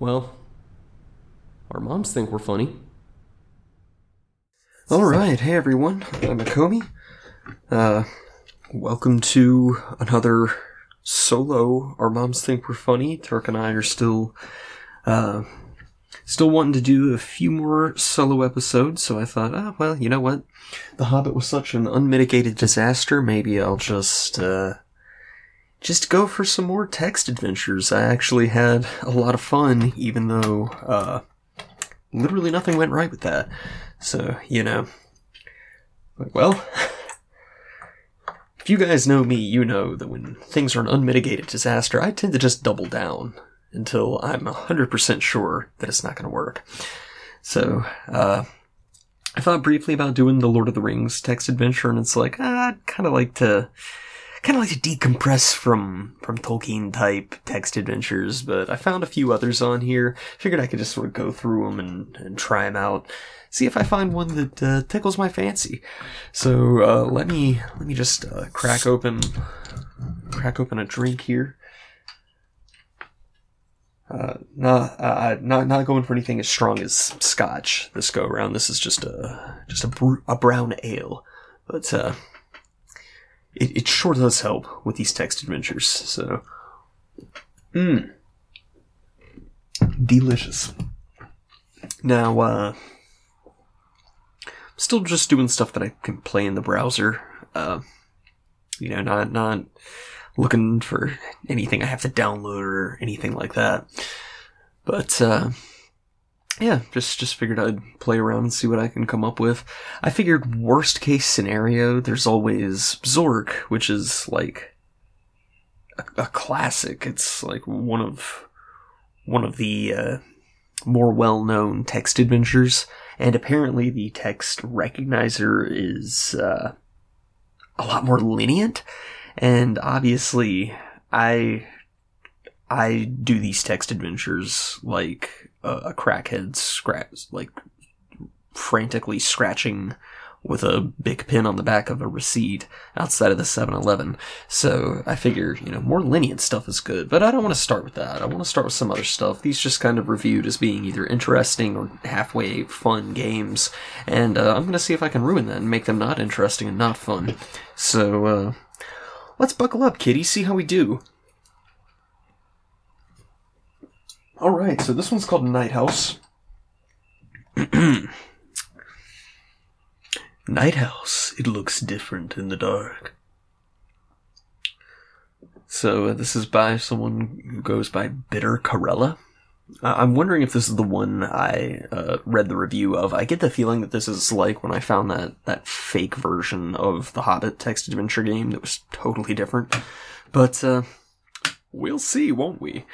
Well, our moms think we're funny. Alright, hey everyone, I'm Akomi. Uh, welcome to another solo Our Moms Think We're Funny. Turk and I are still, uh, still wanting to do a few more solo episodes, so I thought, oh, well, you know what? The Hobbit was such an unmitigated disaster, maybe I'll just, uh, just go for some more text adventures. I actually had a lot of fun, even though, uh, literally nothing went right with that. So, you know. Well, if you guys know me, you know that when things are an unmitigated disaster, I tend to just double down until I'm 100% sure that it's not going to work. So, uh, I thought briefly about doing the Lord of the Rings text adventure, and it's like, ah, I'd kind of like to kind of like to decompress from from Tolkien type text adventures, but I found a few others on here. Figured I could just sort of go through them and, and try them out, see if I find one that uh, tickles my fancy. So uh, let me let me just uh, crack open crack open a drink here. Uh, not, uh, not, not going for anything as strong as Scotch this go around. This is just a, just a, br- a brown ale, but uh, it, it sure does help with these text adventures. So, mmm, delicious. Now, uh, still just doing stuff that I can play in the browser. Uh, you know, not not looking for anything I have to download or anything like that. But uh, yeah, just just figured I'd play around and see what I can come up with. I figured worst case scenario, there's always Zork, which is like a, a classic. It's like one of one of the uh, more well-known text adventures, and apparently the text recognizer is uh, a lot more lenient. And obviously, I I do these text adventures like a, crackhead scratch, like frantically scratching with a big pin on the back of a receipt outside of the 7-Eleven. So I figure, you know, more lenient stuff is good, but I don't want to start with that. I want to start with some other stuff. These just kind of reviewed as being either interesting or halfway fun games, and uh, I'm going to see if I can ruin that and make them not interesting and not fun. So, uh, let's buckle up, kitty, see how we do. Alright, so this one's called Night House. Night House, it looks different in the dark. So, uh, this is by someone who goes by Bitter Corella. I'm wondering if this is the one I uh, read the review of. I get the feeling that this is like when I found that, that fake version of the Hobbit text adventure game that was totally different. But, uh, we'll see, won't we?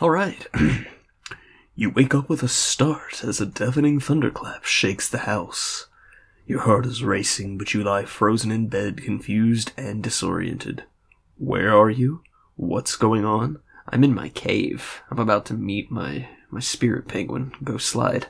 Alright. you wake up with a start as a deafening thunderclap shakes the house. Your heart is racing, but you lie frozen in bed, confused and disoriented. Where are you? What's going on? I'm in my cave. I'm about to meet my, my spirit penguin, go slide.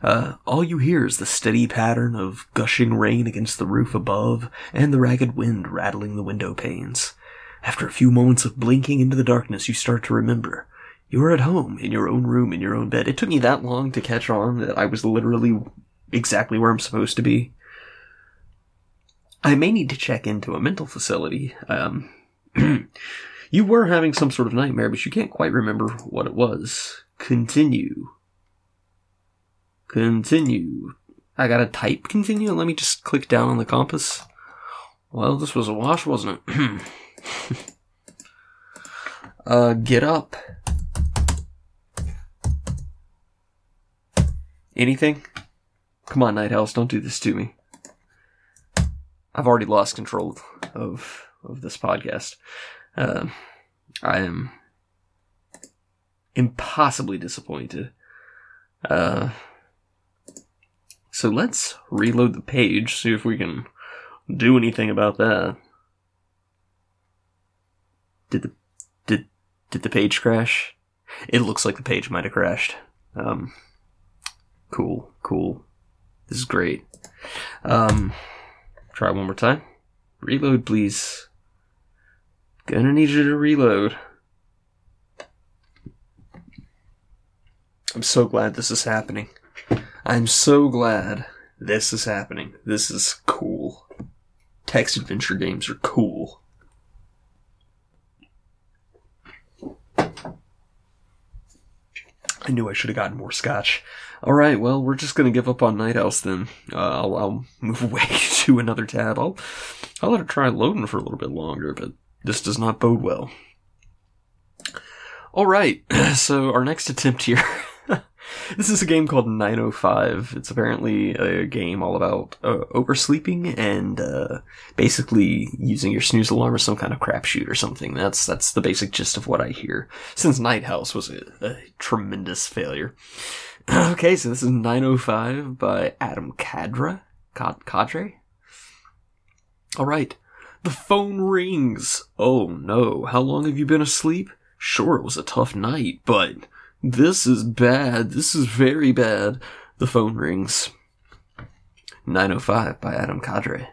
Uh, all you hear is the steady pattern of gushing rain against the roof above and the ragged wind rattling the window panes. After a few moments of blinking into the darkness, you start to remember. You are at home, in your own room, in your own bed. It took me that long to catch on that I was literally exactly where I'm supposed to be. I may need to check into a mental facility. Um, you were having some sort of nightmare, but you can't quite remember what it was. Continue. Continue. I gotta type continue? Let me just click down on the compass. Well, this was a wash, wasn't it? uh, get up. Anything? Come on, Night House, don't do this to me. I've already lost control of of this podcast. Uh, I am impossibly disappointed. Uh, so let's reload the page, see if we can do anything about that. Did the did did the page crash? It looks like the page might have crashed. Um, cool, cool. This is great. Um, try one more time. Reload, please. Gonna need you to reload. I'm so glad this is happening. I'm so glad this is happening. This is cool. Text adventure games are cool. I knew I should have gotten more scotch. All right, well, we're just gonna give up on Night House then. Uh, I'll, I'll move away to another tab. I'll, I'll let it try loading for a little bit longer, but this does not bode well. All right, so our next attempt here. this is a game called 905. It's apparently a game all about uh, oversleeping and uh, basically using your snooze alarm as some kind of crapshoot or something. That's that's the basic gist of what I hear. Since Night House was a, a tremendous failure. okay, so this is 905 by Adam Kadra. Cadre? All right. The phone rings. Oh no. How long have you been asleep? Sure, it was a tough night, but this is bad. This is very bad. The phone rings. 905 by Adam Cadre.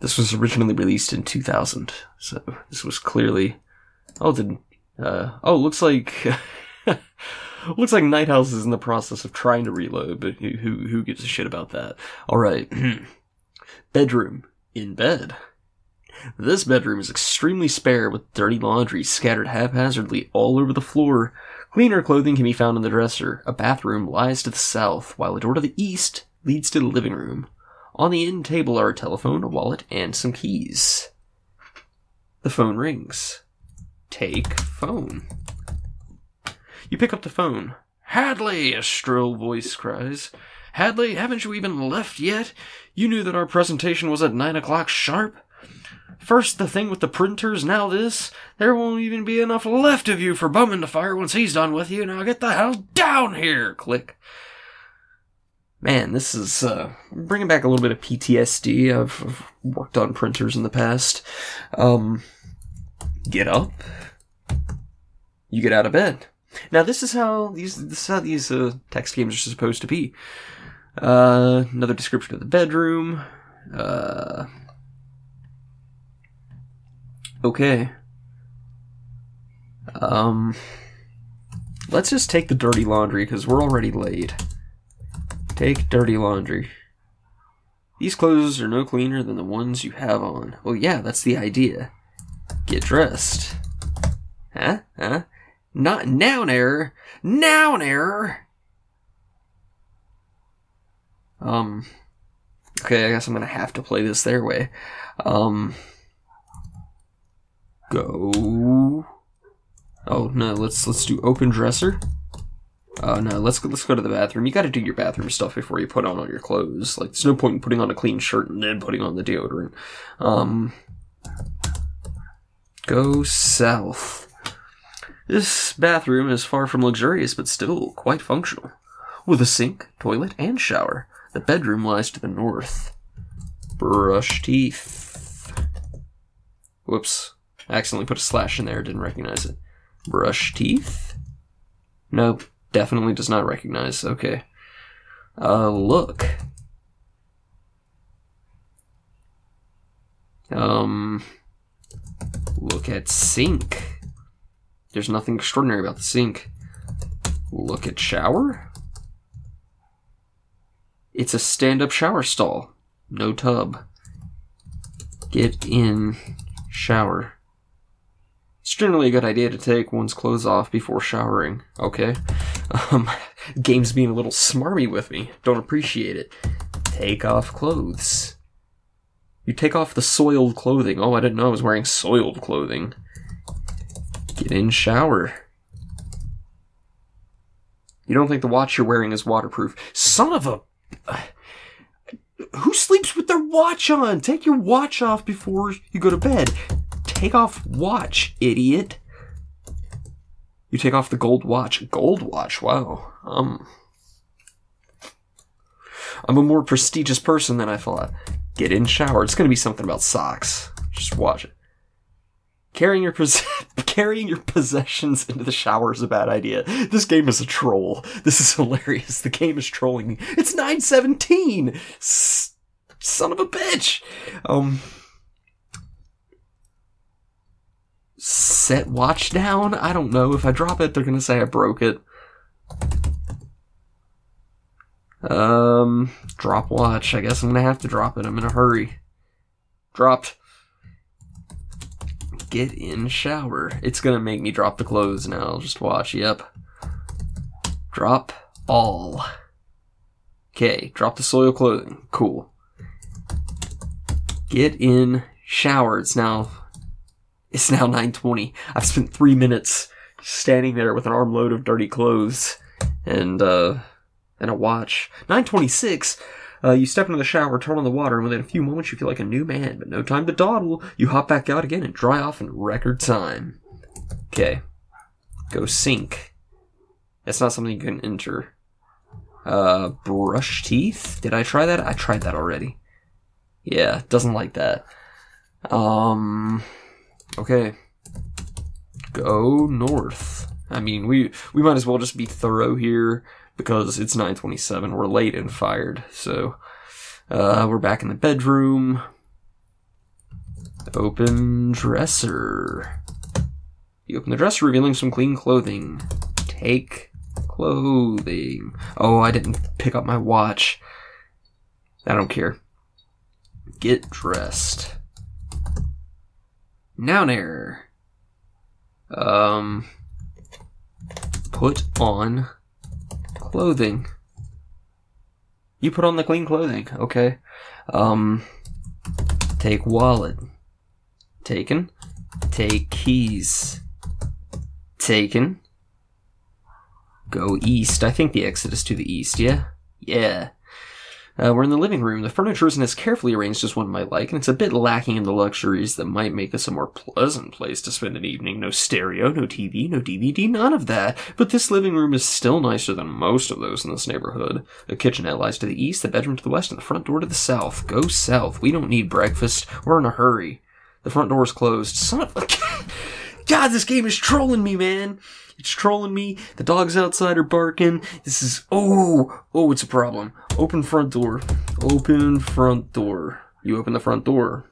This was originally released in 2000, so this was clearly. Oh, did. Uh, oh, looks like. looks like Night House is in the process of trying to reload, but who, who, who gives a shit about that? Alright. Bedroom. In bed. This bedroom is extremely spare with dirty laundry scattered haphazardly all over the floor. Cleaner clothing can be found in the dresser. A bathroom lies to the south, while a door to the east leads to the living room. On the end table are a telephone, a wallet, and some keys. The phone rings. Take phone. You pick up the phone. Hadley, a shrill voice cries. Hadley, haven't you even left yet? You knew that our presentation was at nine o'clock sharp? First the thing with the printers, now this. There won't even be enough left of you for Bowman to fire once he's done with you. Now get the hell down here! Click. Man, this is uh, bringing back a little bit of PTSD. I've, I've worked on printers in the past. Um, get up. You get out of bed. Now this is how these this is how these uh, text games are supposed to be. Uh, another description of the bedroom. Uh, Okay. Um, let's just take the dirty laundry because we're already late. Take dirty laundry. These clothes are no cleaner than the ones you have on. Well, yeah, that's the idea. Get dressed. Huh? Huh? Not noun error. Noun error. Um. Okay, I guess I'm gonna have to play this their way. Um go. Oh no, let's let's do open dresser. Oh no, let's go, let's go to the bathroom. You got to do your bathroom stuff before you put on all your clothes. Like, there's no point in putting on a clean shirt and then putting on the deodorant. Um, go south. This bathroom is far from luxurious, but still quite functional. With a sink, toilet, and shower. The bedroom lies to the north. Brush teeth. Whoops. I accidentally put a slash in there, didn't recognize it. Brush teeth? Nope, definitely does not recognize. Okay. Uh, look. Um, look at sink. There's nothing extraordinary about the sink. Look at shower. It's a stand up shower stall. No tub. Get in shower. It's generally a good idea to take one's clothes off before showering. Okay. Um, game's being a little smarmy with me. Don't appreciate it. Take off clothes. You take off the soiled clothing. Oh, I didn't know I was wearing soiled clothing. Get in shower. You don't think the watch you're wearing is waterproof. Son of a. Who sleeps with their watch on? Take your watch off before you go to bed. Take off watch, idiot. You take off the gold watch. Gold watch, wow. Um I'm a more prestigious person than I thought. Get in shower. It's gonna be something about socks. Just watch it. Carrying your pos- carrying your possessions into the shower is a bad idea. This game is a troll. This is hilarious. The game is trolling me. It's 917. S- son of a bitch. Um set watch down. I don't know. If I drop it, they're gonna say I broke it. Um, drop watch. I guess I'm gonna have to drop it. I'm in a hurry. Dropped. Get in shower. It's gonna make me drop the clothes now. Just watch. Yep. Drop all. Okay, drop the soil clothing. Cool. Get in shower. It's now it's now 9:20. I've spent 3 minutes standing there with an armload of dirty clothes and uh and a watch. 926. Uh, you step into the shower, turn on the water, and within a few moments you feel like a new man, but no time to dawdle. You hop back out again and dry off in record time. Okay. Go sink. That's not something you can enter. Uh, brush teeth? Did I try that? I tried that already. Yeah, doesn't like that. Um, okay. Go north. I mean, we, we might as well just be thorough here because it's 927. We're late and fired. So, uh, we're back in the bedroom. Open dresser. You open the dresser, revealing some clean clothing. Take clothing. Oh, I didn't pick up my watch. I don't care. Get dressed. Noun error. Um, put on clothing. You put on the clean clothing, okay. Um, take wallet. Taken. Take keys. Taken. Go east. I think the exit is to the east, yeah? Yeah. Uh, we're in the living room. The furniture isn't as carefully arranged as one might like, and it's a bit lacking in the luxuries that might make this a more pleasant place to spend an evening. No stereo, no TV, no DVD, none of that. But this living room is still nicer than most of those in this neighborhood. The kitchenette lies to the east, the bedroom to the west, and the front door to the south. Go south. We don't need breakfast. We're in a hurry. The front door is closed. Son of a... God, this game is trolling me, man. It's trolling me. The dogs outside are barking. This is oh oh, it's a problem. Open front door. Open front door. You open the front door.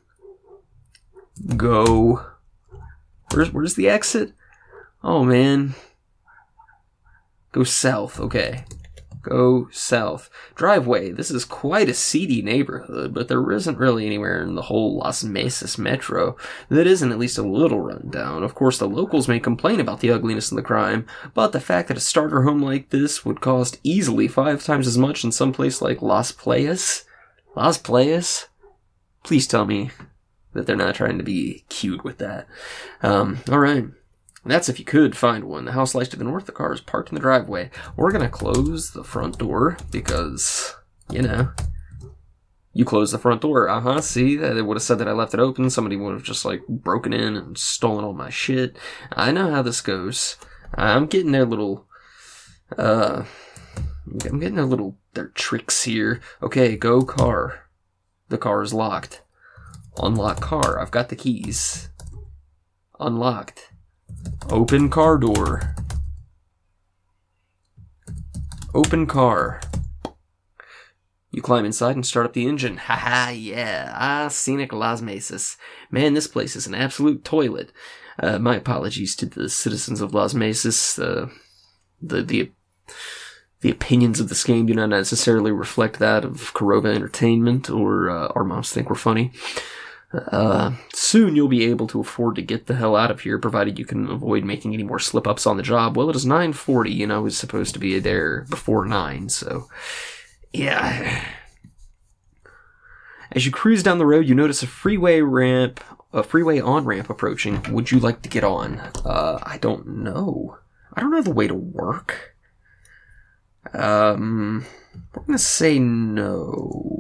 Go. Where's where's the exit? Oh man. Go south. Okay. Go south. Driveway. This is quite a seedy neighborhood, but there isn't really anywhere in the whole Las Mesas metro that isn't at least a little run down. Of course, the locals may complain about the ugliness and the crime, but the fact that a starter home like this would cost easily five times as much in some place like Las Playas? Las Playas? Please tell me that they're not trying to be cute with that. Um, alright. That's if you could find one. The house lies to the north. The car is parked in the driveway. We're gonna close the front door because, you know, you close the front door. Uh huh. See, they would have said that I left it open. Somebody would have just like broken in and stolen all my shit. I know how this goes. I'm getting their little, uh, I'm getting their little their tricks here. Okay, go car. The car is locked. Unlock car. I've got the keys. Unlocked. Open car door. Open car. You climb inside and start up the engine. Haha, yeah. Ah, scenic Las Mesas. Man, this place is an absolute toilet. Uh, my apologies to the citizens of Las Mesas. Uh, the, the, the opinions of this game do not necessarily reflect that of Korova Entertainment or uh, Our Moms Think We're Funny. Uh, soon you'll be able to afford to get the hell out of here, provided you can avoid making any more slip ups on the job. Well, it is 940, and I was supposed to be there before 9, so. Yeah. As you cruise down the road, you notice a freeway ramp, a freeway on ramp approaching. Would you like to get on? Uh, I don't know. I don't know the way to work. Um, we're gonna say no.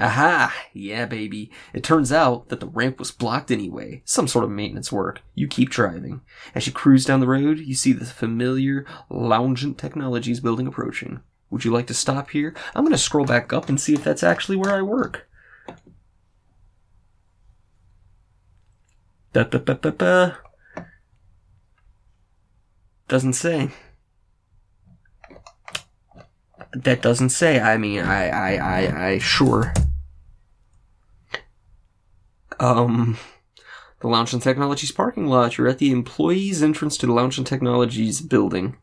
Aha! Yeah, baby. It turns out that the ramp was blocked anyway. Some sort of maintenance work. You keep driving. As you cruise down the road, you see the familiar Loungent Technologies building approaching. Would you like to stop here? I'm gonna scroll back up and see if that's actually where I work. Da da da da da. Doesn't say. That doesn't say. I mean, I, I, I, I, sure. Um, The Loungent Technologies parking lot. You're at the employees' entrance to the Loungent Technologies building.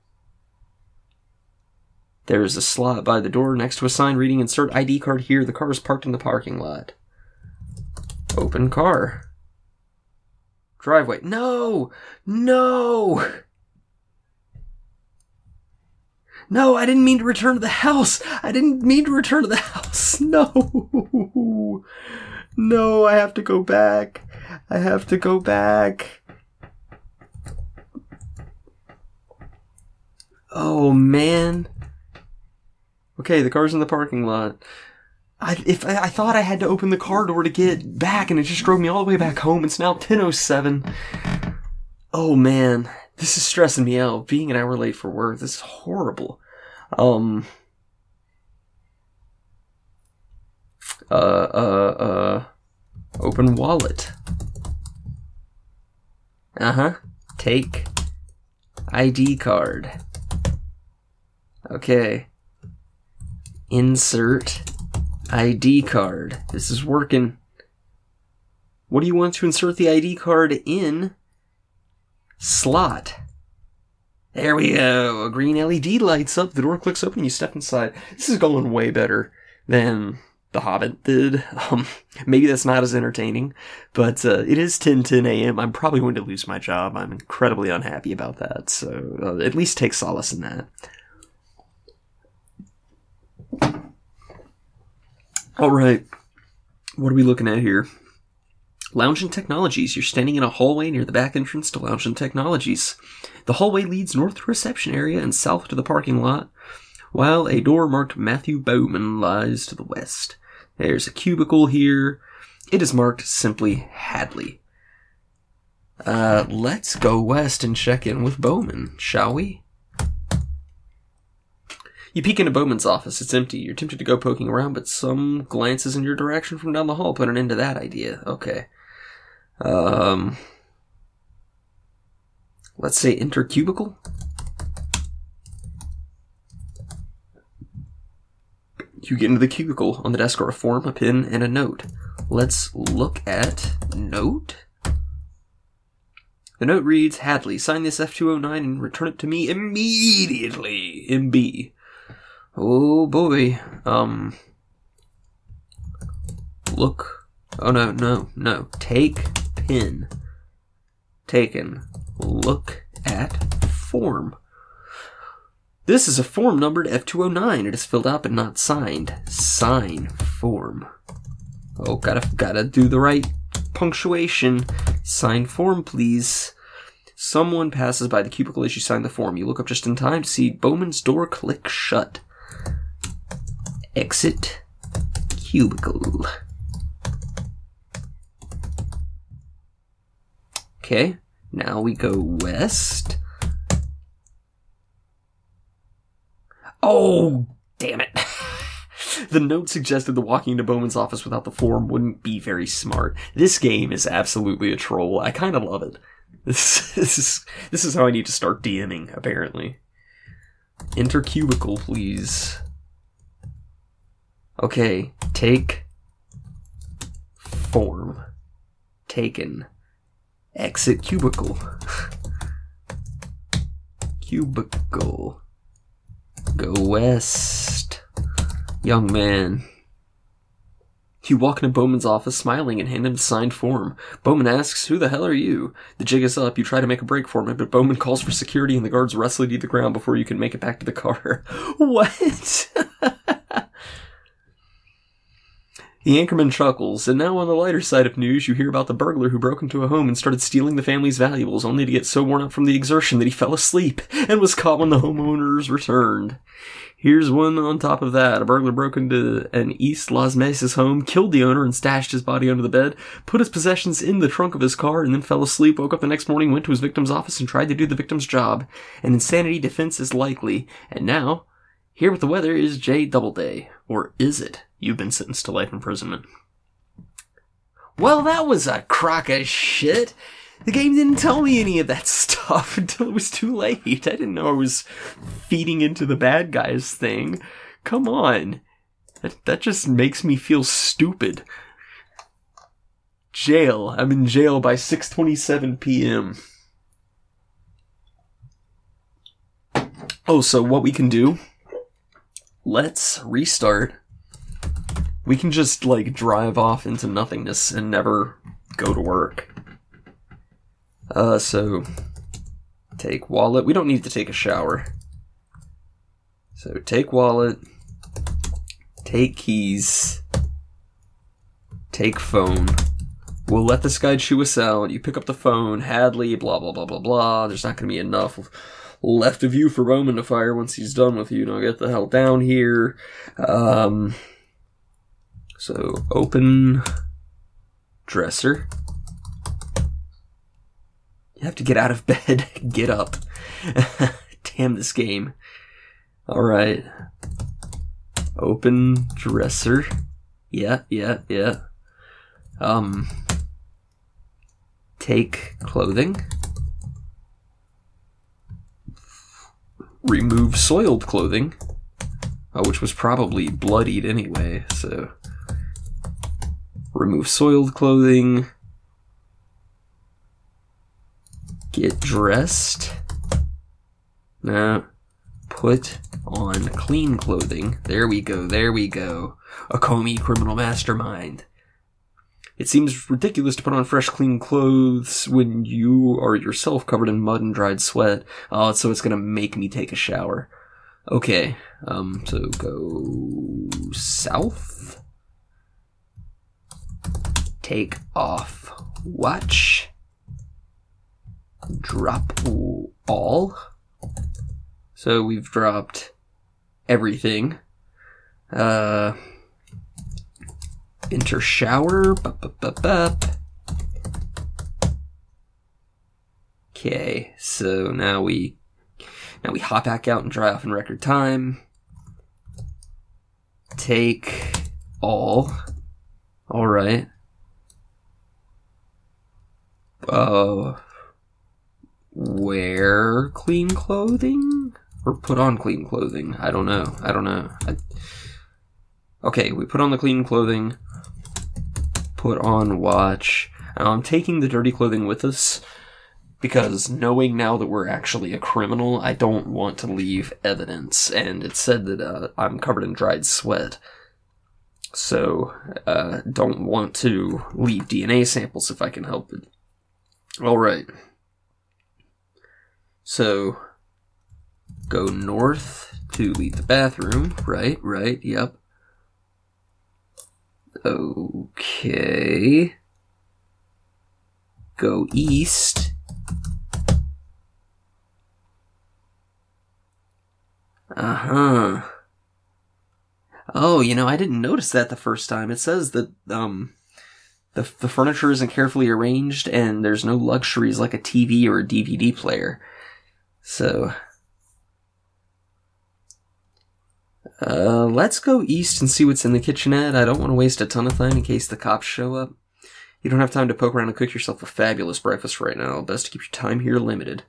There is a slot by the door next to a sign reading Insert ID card here. The car is parked in the parking lot. Open car. Driveway. No! No! No, I didn't mean to return to the house. I didn't mean to return to the house. No. No, I have to go back. I have to go back. Oh man. Okay, the car's in the parking lot. I if I, I thought I had to open the car door to get back, and it just drove me all the way back home. It's now ten oh seven. Oh man, this is stressing me out. Being an hour late for work, this is horrible. Um. Uh, uh, uh. Open wallet. Uh huh. Take ID card. Okay. Insert ID card. This is working. What do you want to insert the ID card in? Slot. There we go. A green LED lights up. The door clicks open. You step inside. This is going way better than The Hobbit did. Um, maybe that's not as entertaining, but uh, it is 10 10 a.m. I'm probably going to lose my job. I'm incredibly unhappy about that. So uh, at least take solace in that. All right. What are we looking at here? Loungent Technologies. You're standing in a hallway near the back entrance to Loungent Technologies. The hallway leads north to reception area and south to the parking lot, while a door marked Matthew Bowman lies to the west. There's a cubicle here. It is marked simply Hadley. Uh, let's go west and check in with Bowman, shall we? You peek into Bowman's office. It's empty. You're tempted to go poking around, but some glances in your direction from down the hall put an end to that idea. Okay. Um. Let's say enter cubicle. You get into the cubicle. On the desk are a form, a pen, and a note. Let's look at note. The note reads, Hadley, sign this F209 and return it to me immediately. MB. Oh boy. Um. Look. Oh no, no, no. Take pin. Taken. Look at form. This is a form numbered F209. It is filled out but not signed. Sign form. Oh, gotta, gotta do the right punctuation. Sign form, please. Someone passes by the cubicle as you sign the form. You look up just in time to see Bowman's door click shut. Exit cubicle. Okay, now we go west. Oh, damn it. the note suggested that walking into Bowman's office without the form wouldn't be very smart. This game is absolutely a troll. I kind of love it. This, this is this is how I need to start DMing, apparently. Enter cubicle, please. Okay, take form. Taken. Exit cubicle. cubicle. Go west. Young man. You walk into Bowman's office smiling and hand him a signed form. Bowman asks, Who the hell are you? The jig is up. You try to make a break for him, but Bowman calls for security and the guards wrestle you to the ground before you can make it back to the car. what? The anchorman chuckles, and now on the lighter side of news, you hear about the burglar who broke into a home and started stealing the family's valuables, only to get so worn out from the exertion that he fell asleep and was caught when the homeowners returned. Here's one on top of that. A burglar broke into an East Las Mesas home, killed the owner, and stashed his body under the bed, put his possessions in the trunk of his car, and then fell asleep, woke up the next morning, went to his victim's office, and tried to do the victim's job. An insanity defense is likely. And now, here with the weather is Jay Doubleday. Or is it? You've been sentenced to life imprisonment. Well, that was a crock of shit. The game didn't tell me any of that stuff until it was too late. I didn't know I was feeding into the bad guys thing. Come on. That, that just makes me feel stupid. jail. I'm in jail by 6:27 p.m. Oh, so what we can do? Let's restart. We can just like drive off into nothingness and never go to work. Uh, so take wallet. We don't need to take a shower. So take wallet, take keys, take phone. We'll let this guy chew us out. You pick up the phone, Hadley, blah blah blah blah blah. There's not gonna be enough left of you for Roman to fire once he's done with you. Now get the hell down here. Um, so open dresser. You have to get out of bed. get up. Damn this game. Alright. Open dresser. Yeah, yeah, yeah. Um. Take clothing. remove soiled clothing, uh, which was probably bloodied anyway, so. Remove soiled clothing. Get dressed. Now, put on clean clothing. There we go, there we go. Akomi criminal mastermind. It seems ridiculous to put on fresh, clean clothes when you are yourself covered in mud and dried sweat. Oh, so it's gonna make me take a shower. Okay, um, so go south. Take off watch. Drop all. So we've dropped everything. Uh, enter shower. Okay, so now we now we hop back out and dry off in record time. Take all. All right. Uh, wear clean clothing or put on clean clothing. I don't know. I don't know. I, okay, we put on the clean clothing put on watch. I'm taking the dirty clothing with us because knowing now that we're actually a criminal, I don't want to leave evidence. And it said that uh, I'm covered in dried sweat. So, uh, don't want to leave DNA samples if I can help it. Alright. So, go north to leave the bathroom. Right, right, yep. Okay. Go east. Uh huh. Oh, you know, I didn't notice that the first time. It says that, um, the, the furniture isn't carefully arranged and there's no luxuries like a TV or a DVD player. So, Uh, let's go east and see what's in the kitchenette. I don't want to waste a ton of time in case the cops show up. You don't have time to poke around and cook yourself a fabulous breakfast right now. Best to keep your time here limited.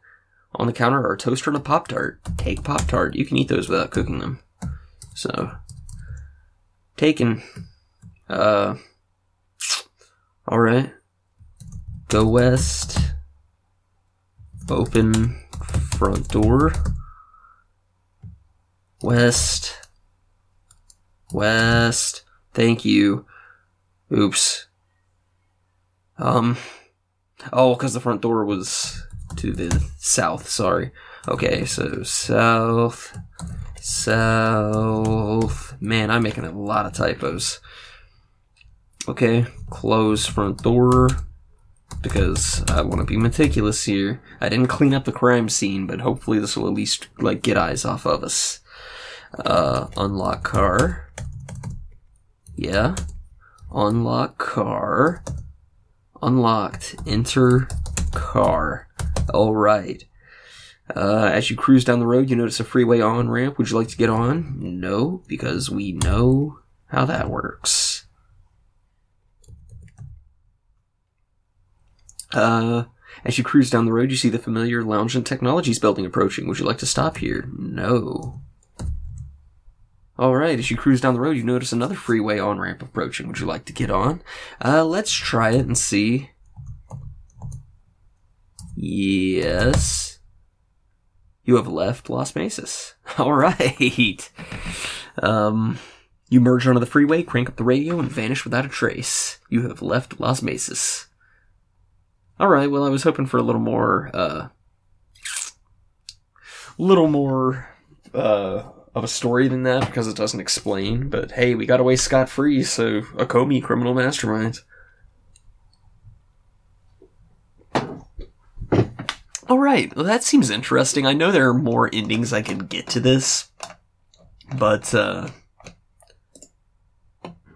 On the counter are a toaster and a Pop Tart. Take Pop Tart. You can eat those without cooking them. So, taken. Uh, alright. Go west. Open front door. West. West. Thank you. Oops. Um. Oh, because the front door was to the south. Sorry. Okay, so south, south. Man, I'm making a lot of typos. Okay, close front door because I want to be meticulous here. I didn't clean up the crime scene, but hopefully this will at least like get eyes off of us. Uh, unlock car. Yeah. Unlock car. Unlocked. Enter car. Alright. Uh, as you cruise down the road, you notice a freeway on ramp. Would you like to get on? No, because we know how that works. Uh, as you cruise down the road, you see the familiar Loungent Technologies building approaching. Would you like to stop here? No. Alright, as you cruise down the road, you notice another freeway on ramp approaching. Would you like to get on? Uh, let's try it and see. Yes. You have left Las Mesas. Alright. Um, you merge onto the freeway, crank up the radio, and vanish without a trace. You have left Las Mesas. Alright, well, I was hoping for a little more, uh, little more, uh, of a story than that because it doesn't explain, but hey, we got away scot free, so Akomi criminal mastermind. Alright, well, that seems interesting. I know there are more endings I can get to this, but, uh,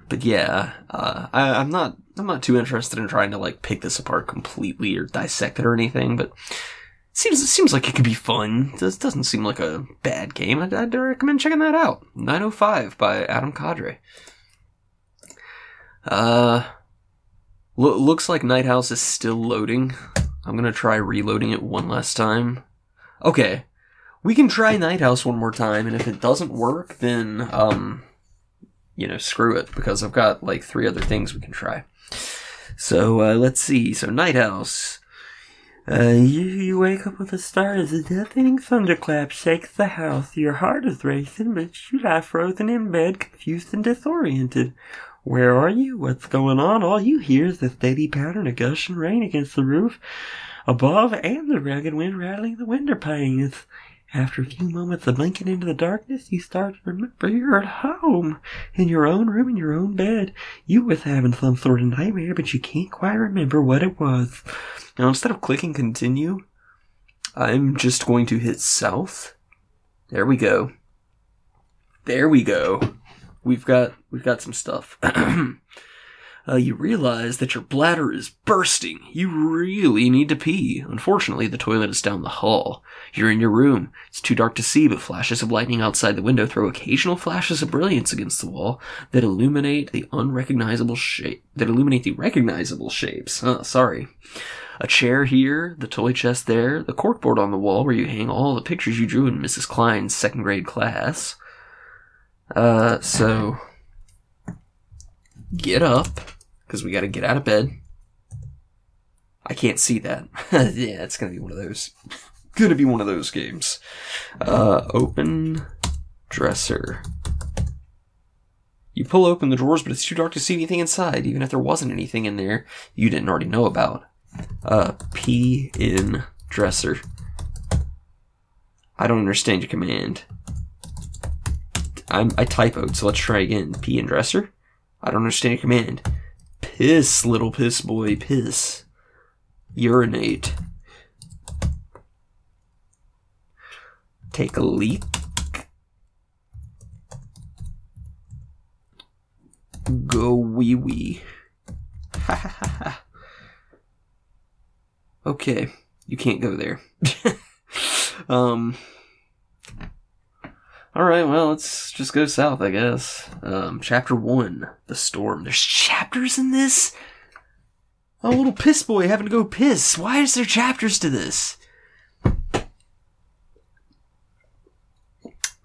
but yeah, uh, I, I'm not, I'm not too interested in trying to like pick this apart completely or dissect it or anything, but it seems, it seems like it could be fun. This doesn't seem like a bad game. I'd, I'd recommend checking that out. 905 by Adam Cadre. Uh, lo- looks like Night House is still loading. I'm gonna try reloading it one last time. Okay. We can try Night House one more time, and if it doesn't work, then, um, you know, screw it, because I've got like three other things we can try. So, uh, let's see. So, Night House. Uh, you, you wake up with a start as A deafening thunderclap shakes the house. Your heart is racing, but you lie frozen in bed, confused and disoriented. Where are you? What's going on? All you hear is the steady pattern of gushing rain against the roof above and the ragged wind rattling the window panes. After a few moments of blinking into the darkness, you start to remember you're at home, in your own room, in your own bed. You was having some sort of nightmare, but you can't quite remember what it was. Now, instead of clicking continue, I'm just going to hit south. There we go. There we go. We've got we've got some stuff. uh, you realize that your bladder is bursting. You really need to pee. Unfortunately, the toilet is down the hall. You're in your room. It's too dark to see, but flashes of lightning outside the window throw occasional flashes of brilliance against the wall that illuminate the unrecognizable shape. That illuminate the recognizable shapes. Uh, sorry. A chair here, the toy chest there, the corkboard on the wall where you hang all the pictures you drew in Mrs. Klein's second grade class. Uh, so get up because we got to get out of bed. I can't see that. yeah, it's gonna be one of those. Gonna be one of those games. Uh, open dresser. You pull open the drawers, but it's too dark to see anything inside, even if there wasn't anything in there you didn't already know about. Uh, pee in dresser. I don't understand your command. I'm, I typoed, so let's try again. P in dresser? I don't understand command. Piss, little piss boy, piss. Urinate. Take a leak. Go wee wee. Okay, you can't go there. um. Alright, well, let's just go south, I guess. Um, chapter 1, The Storm. There's chapters in this? Oh, little piss boy having to go piss. Why is there chapters to this? I'm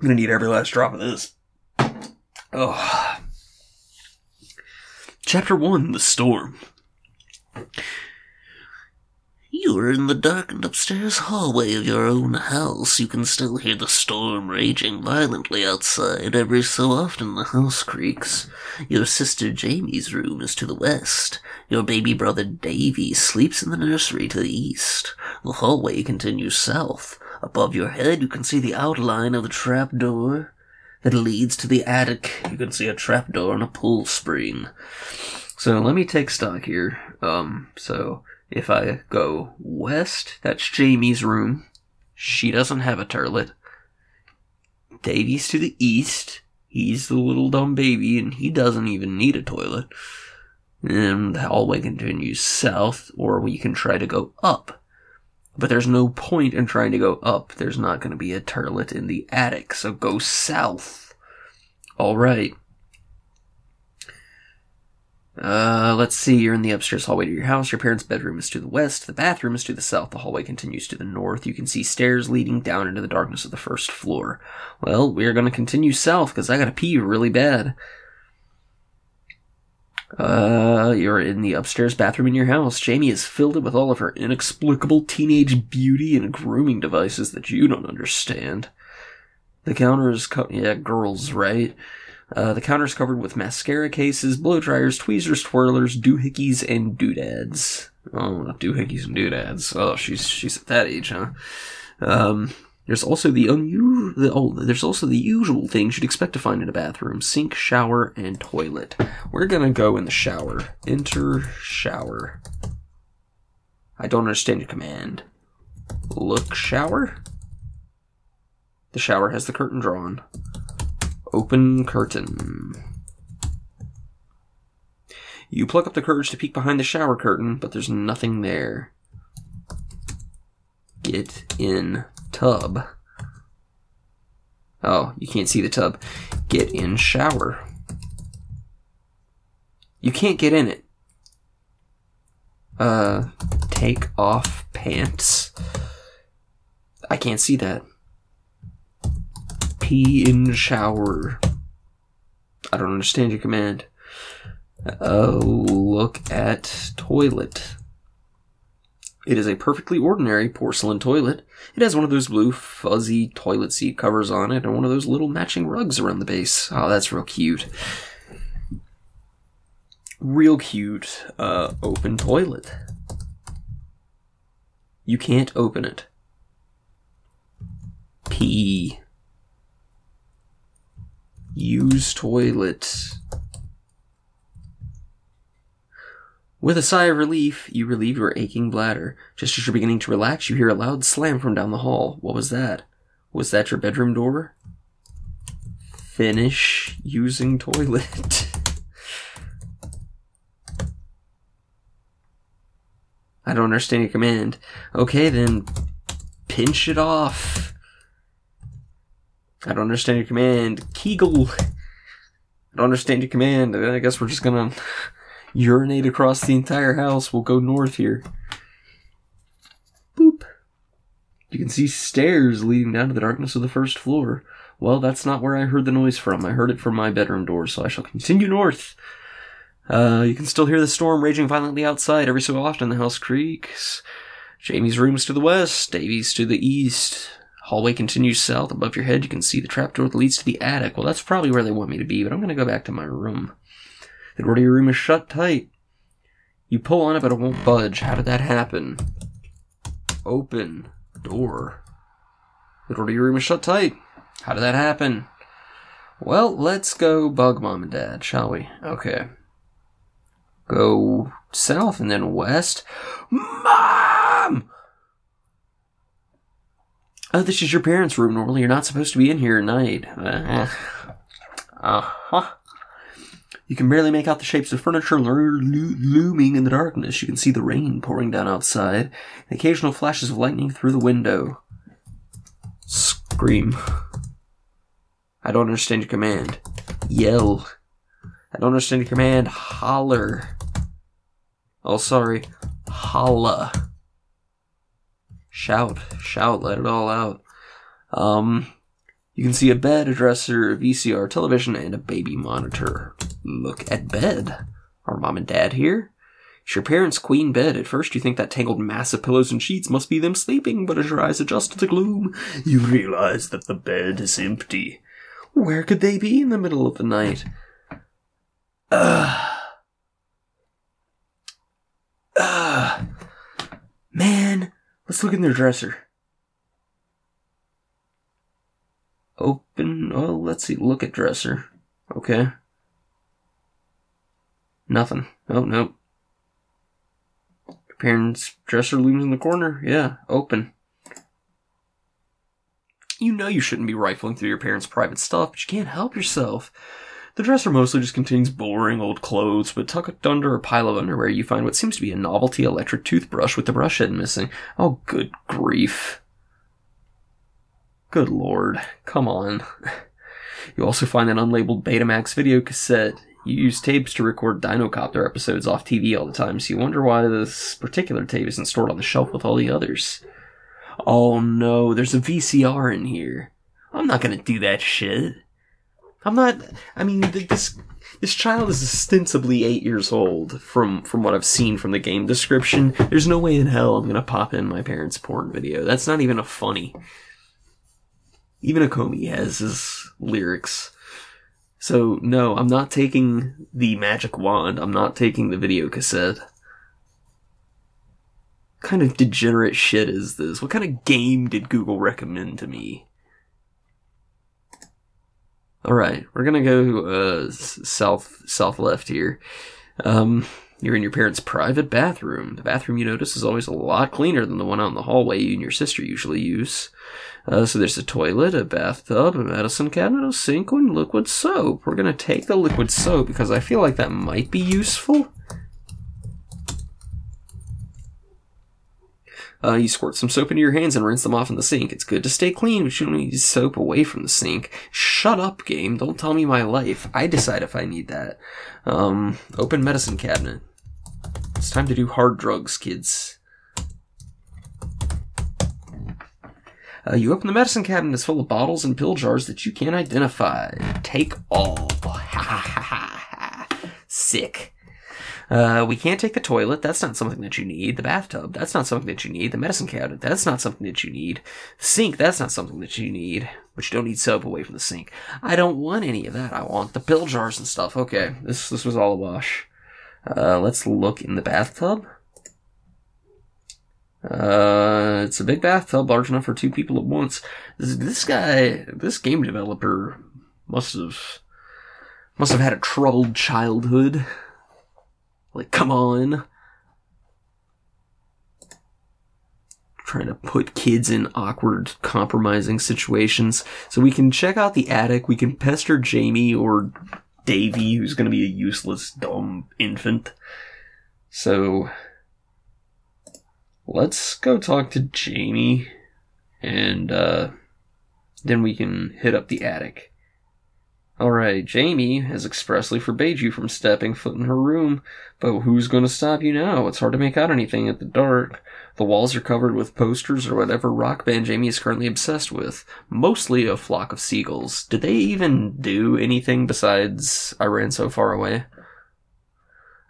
gonna need every last drop of this. Oh. Chapter 1, The Storm. You are in the darkened upstairs hallway of your own house. You can still hear the storm raging violently outside. Every so often the house creaks. Your sister Jamie's room is to the west. Your baby brother Davy sleeps in the nursery to the east. The hallway continues south. Above your head you can see the outline of the trapdoor that leads to the attic. You can see a trapdoor and a pull spring. So let me take stock here. Um, so if I go west, that's Jamie's room. She doesn't have a turlet. Davy's to the east. He's the little dumb baby, and he doesn't even need a toilet. And the hallway continues south, or we can try to go up. But there's no point in trying to go up. There's not going to be a turlet in the attic, so go south. Alright. Uh, let's see. You're in the upstairs hallway to your house. Your parents' bedroom is to the west. The bathroom is to the south. The hallway continues to the north. You can see stairs leading down into the darkness of the first floor. Well, we are going to continue south because I got to pee really bad. Uh, you're in the upstairs bathroom in your house. Jamie has filled it with all of her inexplicable teenage beauty and grooming devices that you don't understand. The counter is co- yeah, girls, right? Uh, the counter is covered with mascara cases, blow dryers, tweezers, twirlers, doohickeys, and doodads. Oh, not doohickeys and doodads. Oh, she's she's at that age, huh? Um, there's also the unusual. The, oh, there's also the usual things you'd expect to find in a bathroom: sink, shower, and toilet. We're gonna go in the shower. Enter shower. I don't understand your command. Look shower. The shower has the curtain drawn. Open curtain. You pluck up the courage to peek behind the shower curtain, but there's nothing there. Get in tub. Oh, you can't see the tub. Get in shower. You can't get in it. Uh, take off pants. I can't see that pee in shower. I don't understand your command. Oh, look at toilet. It is a perfectly ordinary porcelain toilet. It has one of those blue fuzzy toilet seat covers on it and one of those little matching rugs around the base. Oh, that's real cute. Real cute. Uh, open toilet. You can't open it. Pee. Use toilet. With a sigh of relief, you relieve your aching bladder. Just as you're beginning to relax, you hear a loud slam from down the hall. What was that? Was that your bedroom door? Finish using toilet. I don't understand your command. Okay, then pinch it off. I don't understand your command. Kegel. I don't understand your command. I guess we're just gonna urinate across the entire house. We'll go north here. Boop. You can see stairs leading down to the darkness of the first floor. Well, that's not where I heard the noise from. I heard it from my bedroom door, so I shall continue north. Uh, you can still hear the storm raging violently outside. Every so often, the house creaks. Jamie's room's to the west, Davy's to the east. Hallway continues south. Above your head, you can see the trapdoor that leads to the attic. Well, that's probably where they want me to be, but I'm going to go back to my room. The door to your room is shut tight. You pull on it, but it won't budge. How did that happen? Open door. The door to your room is shut tight. How did that happen? Well, let's go bug mom and dad, shall we? Okay. Go south and then west. Mom! Oh, this is your parents' room. Normally, you're not supposed to be in here at night. Uh huh. You can barely make out the shapes of furniture lo- looming in the darkness. You can see the rain pouring down outside, and occasional flashes of lightning through the window. Scream. I don't understand your command. Yell. I don't understand your command. Holler. Oh, sorry. Holla. Shout. Shout. Let it all out. Um, you can see a bed, a dresser, a VCR television, and a baby monitor. Look at bed. Are mom and dad here? It's your parents' queen bed. At first, you think that tangled mass of pillows and sheets must be them sleeping, but as your eyes adjust to the gloom, you realize that the bed is empty. Where could they be in the middle of the night? Ugh. Ugh. Man, let's look in their dresser. Open, oh, let's see, look at dresser. Okay. Nothing. Oh. Your parents' dresser looms in the corner. Yeah, open. You know you shouldn't be rifling through your parents' private stuff, but you can't help yourself. The dresser mostly just contains boring old clothes, but tucked under a pile of underwear you find what seems to be a novelty electric toothbrush with the brush head missing. Oh, good grief. Good lord. Come on. You also find an unlabeled Betamax video cassette. You use tapes to record Dinocopter episodes off TV all the time, so you wonder why this particular tape isn't stored on the shelf with all the others. Oh no, there's a VCR in here. I'm not gonna do that shit. I'm not. I mean, this this child is ostensibly eight years old. From from what I've seen from the game description, there's no way in hell I'm gonna pop in my parents' porn video. That's not even a funny. Even Akomi has his lyrics. So no, I'm not taking the magic wand. I'm not taking the video cassette. What kind of degenerate shit is this? What kind of game did Google recommend to me? All right, we're gonna go uh, south south left here. Um, you're in your parents' private bathroom. The bathroom you notice is always a lot cleaner than the one out in the hallway you and your sister usually use. Uh, so there's a toilet, a bathtub, a medicine cabinet, a sink, and liquid soap. We're gonna take the liquid soap because I feel like that might be useful. Uh, you squirt some soap into your hands and rinse them off in the sink. It's good to stay clean, but you don't need soap away from the sink. Shut up, game. Don't tell me my life. I decide if I need that. Um, open medicine cabinet. It's time to do hard drugs, kids. Uh, you open the medicine cabinet. It's full of bottles and pill jars that you can't identify. Take all. Ha ha ha ha. Sick. Uh, we can't take the toilet. That's not something that you need. The bathtub. That's not something that you need. The medicine cabinet. That's not something that you need. The sink. That's not something that you need. But you don't need soap away from the sink. I don't want any of that. I want the pill jars and stuff. Okay, this this was all a wash. Uh, let's look in the bathtub. Uh, it's a big bathtub, large enough for two people at once. This, this guy, this game developer, must have must have had a troubled childhood. Like, come on. Trying to put kids in awkward, compromising situations. So we can check out the attic, we can pester Jamie or Davy, who's gonna be a useless, dumb infant. So, let's go talk to Jamie, and, uh, then we can hit up the attic. Alright, Jamie has expressly forbade you from stepping foot in her room, but who's gonna stop you now? It's hard to make out anything at the dark. The walls are covered with posters or whatever rock band Jamie is currently obsessed with. Mostly a flock of seagulls. Did they even do anything besides I ran so far away?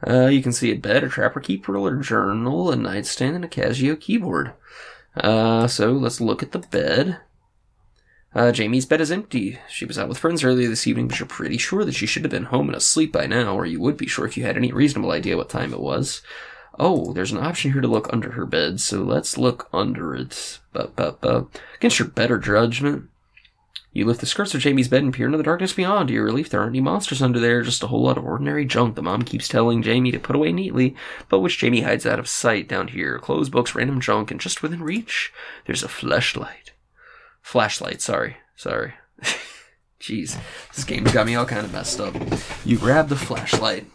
Uh, you can see a bed, a trapper keeper, a journal, a nightstand, and a Casio keyboard. Uh, so let's look at the bed. Uh, Jamie's bed is empty. She was out with friends earlier this evening, but you're pretty sure that she should have been home and asleep by now, or you would be sure if you had any reasonable idea what time it was. Oh, there's an option here to look under her bed, so let's look under it. Ba, ba, ba. Against your better judgment. You lift the skirts of Jamie's bed and peer into the darkness beyond. To your relief, there aren't any monsters under there, just a whole lot of ordinary junk the mom keeps telling Jamie to put away neatly, but which Jamie hides out of sight down here. Clothes, books, random junk, and just within reach, there's a flashlight. Flashlight, sorry. Sorry. Jeez. This game's got me all kind of messed up. You grab the flashlight.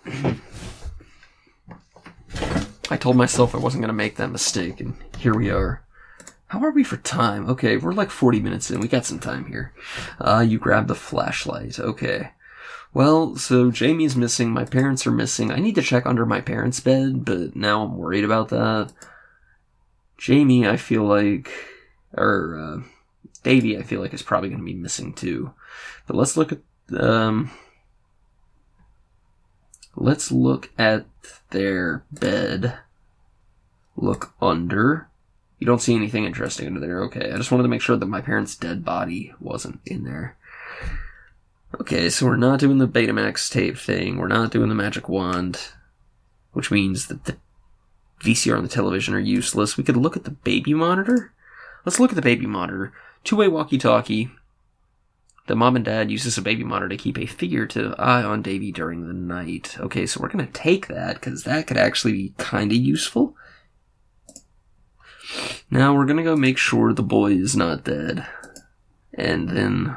I told myself I wasn't going to make that mistake, and here we are. How are we for time? Okay, we're like 40 minutes in. We got some time here. Uh, you grab the flashlight. Okay. Well, so Jamie's missing. My parents are missing. I need to check under my parents' bed, but now I'm worried about that. Jamie, I feel like, or, uh, Davy, I feel like is probably going to be missing too. But let's look at, um, let's look at their bed. Look under. You don't see anything interesting under there. Okay, I just wanted to make sure that my parents' dead body wasn't in there. Okay, so we're not doing the Betamax tape thing. We're not doing the magic wand, which means that the VCR and the television are useless. We could look at the baby monitor. Let's look at the baby monitor. Two-way walkie-talkie. The mom and dad uses a baby monitor to keep a figurative eye on Davy during the night. Okay, so we're gonna take that because that could actually be kind of useful. Now we're gonna go make sure the boy is not dead, and then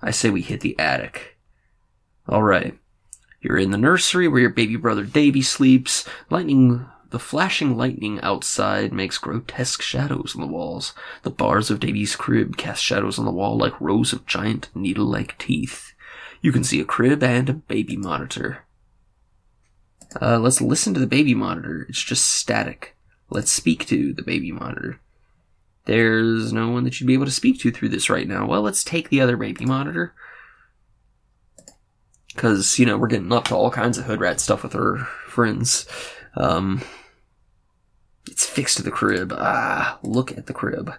I say we hit the attic. All right, you're in the nursery where your baby brother Davy sleeps. Lightning the flashing lightning outside makes grotesque shadows on the walls. The bars of Davy's crib cast shadows on the wall like rows of giant needle-like teeth. You can see a crib and a baby monitor. Uh, let's listen to the baby monitor. It's just static. Let's speak to the baby monitor. There's no one that you'd be able to speak to through this right now. Well, let's take the other baby monitor. Because, you know, we're getting up to all kinds of hood rat stuff with our friends. Um, it's fixed to the crib. Ah, look at the crib.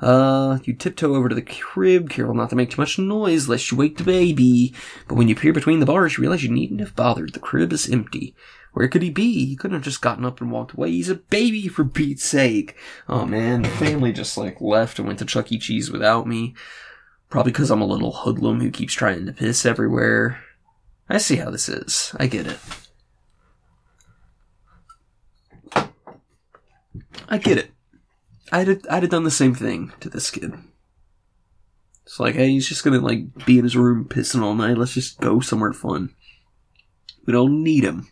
Uh, you tiptoe over to the crib, careful not to make too much noise lest you wake the baby. But when you peer between the bars, you realize you needn't have bothered. The crib is empty. Where could he be? He couldn't have just gotten up and walked away. He's a baby, for Pete's sake. Oh man, the family just like left and went to Chuck E. Cheese without me. Probably because I'm a little hoodlum who keeps trying to piss everywhere. I see how this is. I get it. I get it. I'd have, I'd have done the same thing to this kid. It's like, hey, he's just gonna like be in his room pissing all night. Let's just go somewhere fun. We don't need him.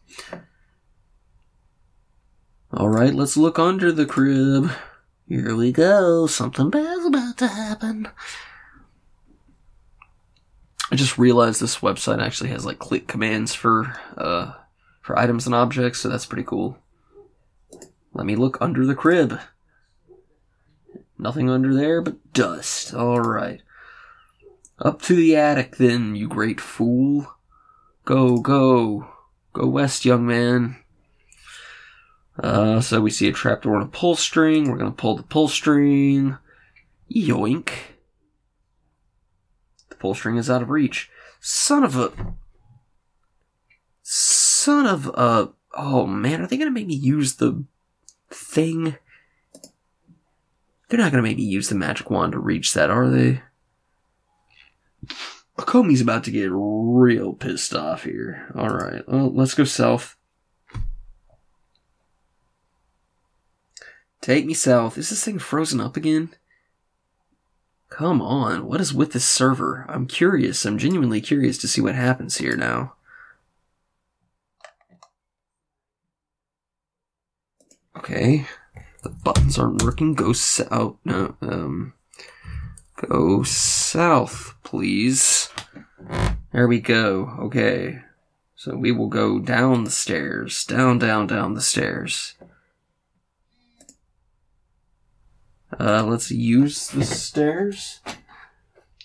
All right, let's look under the crib. Here we go. Something bad's about to happen. I just realized this website actually has like click commands for uh for items and objects, so that's pretty cool. Let me look under the crib. Nothing under there but dust. Alright. Up to the attic then, you great fool. Go, go. Go west, young man. Uh, so we see a trapdoor and a pull string. We're gonna pull the pull string. Yoink. The pull string is out of reach. Son of a. Son of a. Oh man, are they gonna make me use the thing? They're not gonna make me use the magic wand to reach that, are they? Comey's about to get real pissed off here. Alright, well, let's go south. Take me south. Is this thing frozen up again? Come on, what is with this server? I'm curious. I'm genuinely curious to see what happens here now. Okay. The buttons aren't working. Go south. No, um. Go south, please. There we go. Okay. So we will go down the stairs. Down, down, down the stairs. Uh, let's use the stairs.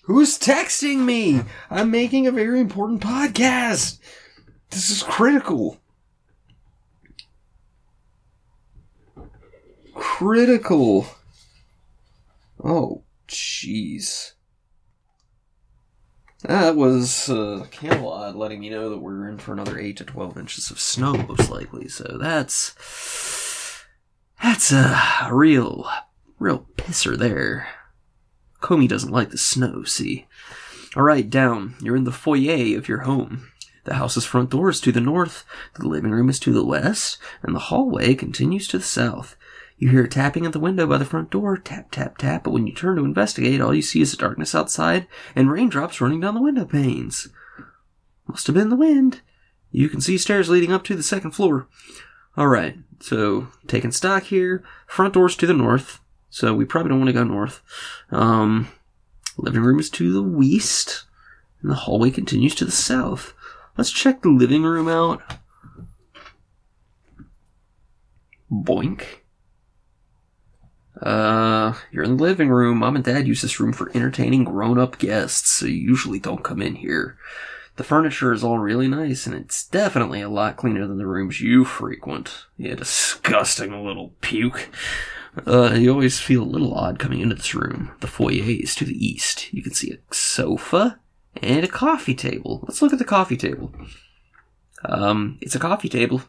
Who's texting me? I'm making a very important podcast. This is critical. Critical. Oh, jeez. That was uh, Camelot letting me know that we're in for another 8 to 12 inches of snow, most likely. So that's. That's a real Real pisser there. Comey doesn't like the snow, see? Alright, down. You're in the foyer of your home. The house's front door is to the north, the living room is to the west, and the hallway continues to the south. You hear tapping at the window by the front door, tap, tap, tap, but when you turn to investigate, all you see is the darkness outside and raindrops running down the window panes. Must have been the wind. You can see stairs leading up to the second floor. Alright, so taking stock here, front door's to the north, so we probably don't want to go north. Um, living room is to the west, and the hallway continues to the south. Let's check the living room out. Boink. Uh, you're in the living room. Mom and Dad use this room for entertaining grown-up guests, so you usually don't come in here. The furniture is all really nice, and it's definitely a lot cleaner than the rooms you frequent. Yeah, disgusting little puke. Uh, you always feel a little odd coming into this room. The foyer is to the east. You can see a sofa and a coffee table. Let's look at the coffee table. Um, it's a coffee table.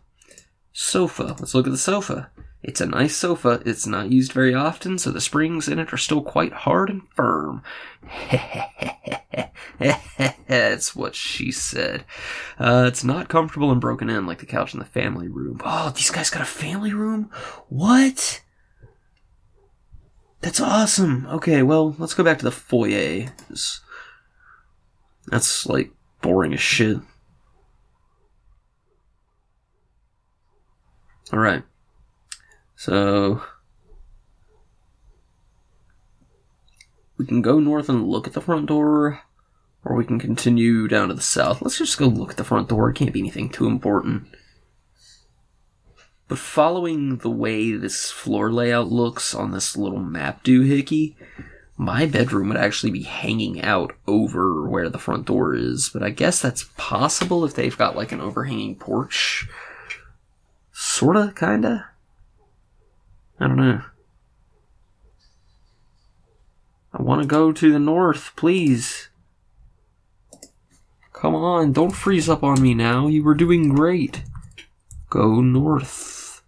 Sofa. Let's look at the sofa. It's a nice sofa. It's not used very often, so the springs in it are still quite hard and firm. That's what she said. Uh, it's not comfortable and broken in like the couch in the family room. Oh, these guys got a family room? What? That's awesome. Okay, well, let's go back to the foyer. That's like boring as shit. Alright. So. We can go north and look at the front door, Or we can continue down to the south. Let's just go look at the front door. It can't be anything too important. But following the way this floor layout looks on this little map doohickey, my bedroom would actually be hanging out over where the front door is. But I guess that's possible if they've got like an overhanging porch. Sorta, kinda. I don't know. I want to go to the north, please. Come on, don't freeze up on me now. You were doing great. Go north.